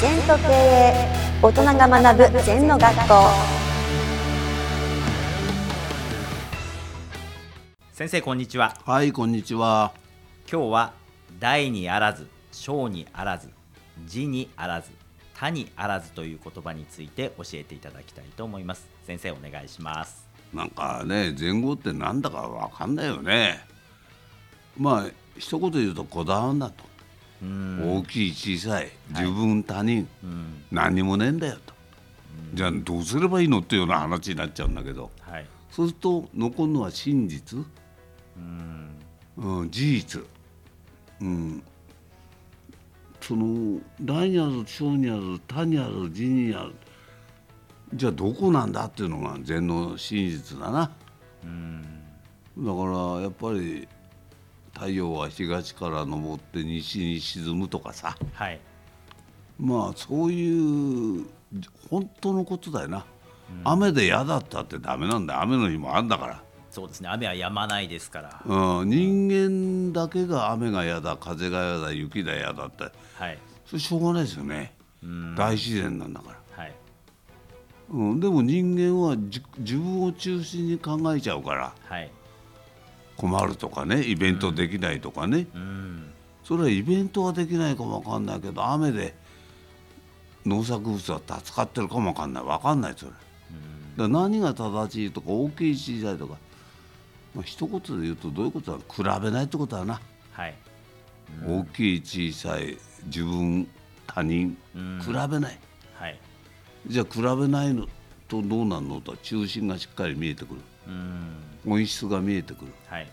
全と経営大人が学ぶ全の学校先生こんにちははい、こんにちは。今日は大にあらず小にあらず字にあらず他にあらずという言葉について教えていただきたいと思います先生お願いしますなんかね、前後ってなんだかわかんないよね。まあ、一言言うとこだわんだと。うん。大きい小さい、自分他人、うん。何にもねえんだよと。じゃあどうすればいいのっていうような話になっちゃうんだけど、はい。そうすると残るのは真実、うん。うん、事実、うん、その大にある小にある他にある字にある。じゃあどこなんだっていうのが禅の真実だな。うん。だからやっぱり太陽は東から昇って西に沈むとかさ。はい。まあそういう本当のことだよな、雨で嫌だったってダメなんだよ。雨の日もあんだから。そうですね。雨は止まないですから。うん、人間だけが雨が嫌だ風が嫌だ雪が嫌だって。はい。それしょうがないですよね、うん。大自然なんだから、はい。うん、でも人間はじ自分を中心に考えちゃうから。はい困るとかねイベントできないとかね、うんそれはイベントはできないかもわかんないけど雨で農作物は助かってるかもわかんない。わかんないそれ。だから何が正しいとか大きい小さいとか、まあ一言で言うとどういうことだ？比べないってことだな。はい。大きい小さい自分他人、うん。比べない。はい。じゃあ比べないのとどうなるの？と中心がしっかり見えてくるうん。本質が見えてくる。はい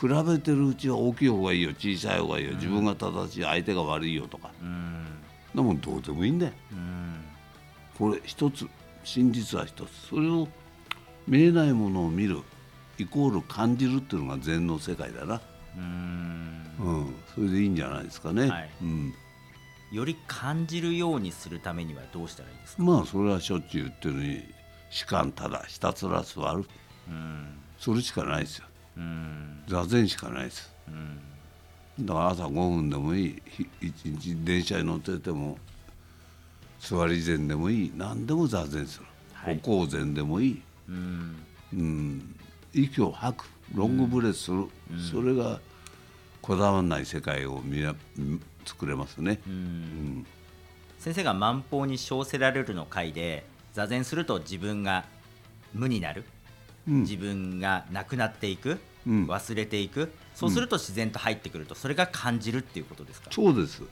比べてるうちは大きい方がいいよ。小さい方がいいよ。自分が正しい相手が悪いよとか。うん。でもどうでもいいんだよ。うん。これ一つ真実は一つ。それを見えないものを見るイコール感じるっていうのが禅の世界だな、うん。うん、それでいいんじゃないですかね、はい。うん、より感じるようにするためにはどうしたらいいですか？まあそれはしょっちゅう言ってる。ように士官ただひたすら座る。うんそれしかないですよ。うん。座禅しかないです。うん。だから朝5分でもいい。ひ一日電車に乗ってても座り禅でもいい。何でも座禅する、はい。歩行禅でもいい、うん。うん、息を吐く。ロングブレスする、それがこだわらない世界を見ら作れますね、うん。先生が万法に称せられるの回で座禅すると自分が無になる、うん自分がなくなっていく、うん。忘れていく。そうすると自然と入ってくるとそれが感じるっていうことですか？そうです。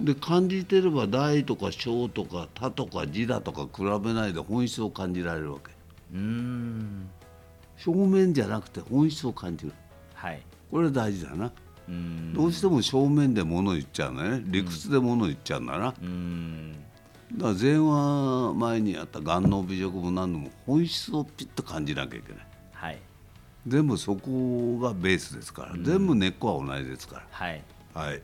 で感じてれば大とか小とか他とか字だとか比べないで本質を感じられるわけ。うーん。表面じゃなくて本質を感じる。はい。これ大事だな、どうしても正面で物言っちゃうね。理屈で物言っちゃうんだな、だから禅は前にやった眼能美食も何でも本質をピッと感じなきゃいけない。はい。全部そこがベースですから、全部根っこは同じですかはい。らはい。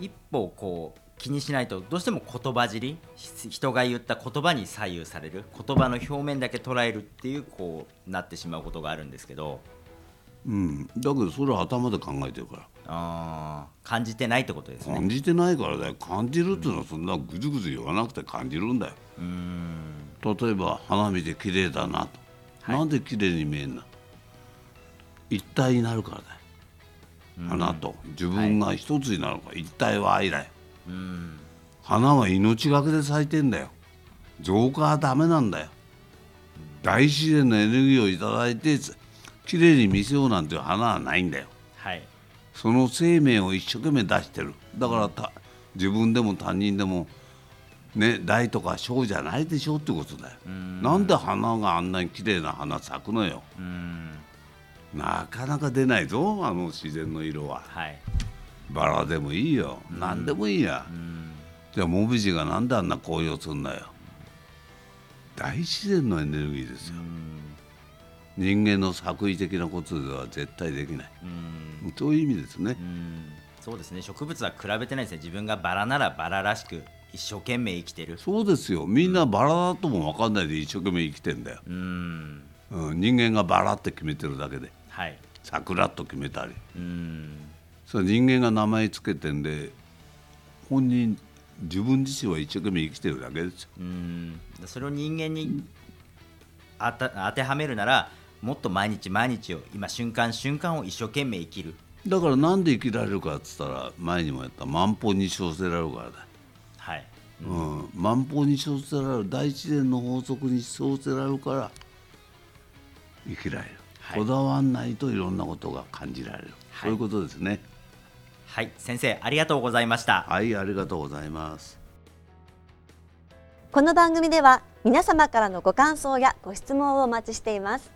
一歩こう気にしないとどうしても言葉尻？ひ人が言った言葉に左右される。言葉の表面だけ捉えるっていうこうなってしまうことがあるんですけどうん、だけどそれは頭で考えてるから。あー感じてないってことですね。感じてないからだよ。感じるっていうのはそんなぐずぐず言わなくて感じるんだよ。うーん例えば花見て綺麗だなと、はい。なんで綺麗に見えんの？一体になるからだよ、花と。自分が一つになるか。ら、一体は愛だよ。うーん。花は命がけで咲いてんだよ。浄化はダメなんだよ。大自然のエネルギーをいただいて綺麗に見せようなんていう花はないんだよ。はい。その生命を一生懸命出してる。だからた自分でも他人でもね大とか小じゃないでしょってことだよ。なんで花があんなに綺麗な花咲くのよ。なかなか出ないぞあの自然の色は。はい。バラでもいいよ。何でもいいや。じゃあモミジがなんであんな紅葉するんだよ。大自然のエネルギーですよ人間の作為的なことでは絶対できない。うーん。そういう意味ですね。うーん。そうですね。植物は比べてないですね。自分がバラならバラらしく一生懸命生きてる。そうですよ。みんなバラだとも分かんないで一生懸命生きてんだよ、うーん。うん、人間がバラって決めてるだけで。はい。桜と決めたり。うーん。それ人間が名前つけてんで本人自分自身は一生懸命生きてるだけですよ。うん。それを人間にあた当てはめるならもっと毎日毎日を今瞬間瞬間を一生懸命生きる。だからなんで生きられるかっつったら前にもやった万法に生せられるからだ。はい。うん、万法に生せられる大自然の法則に生せられるから生きられる、はい。こだわんないといろんなことが感じられる、はい。そういうことですね。はい。先生ありがとうございました。はいありがとうございます。この番組では皆様からのご感想やご質問をお待ちしています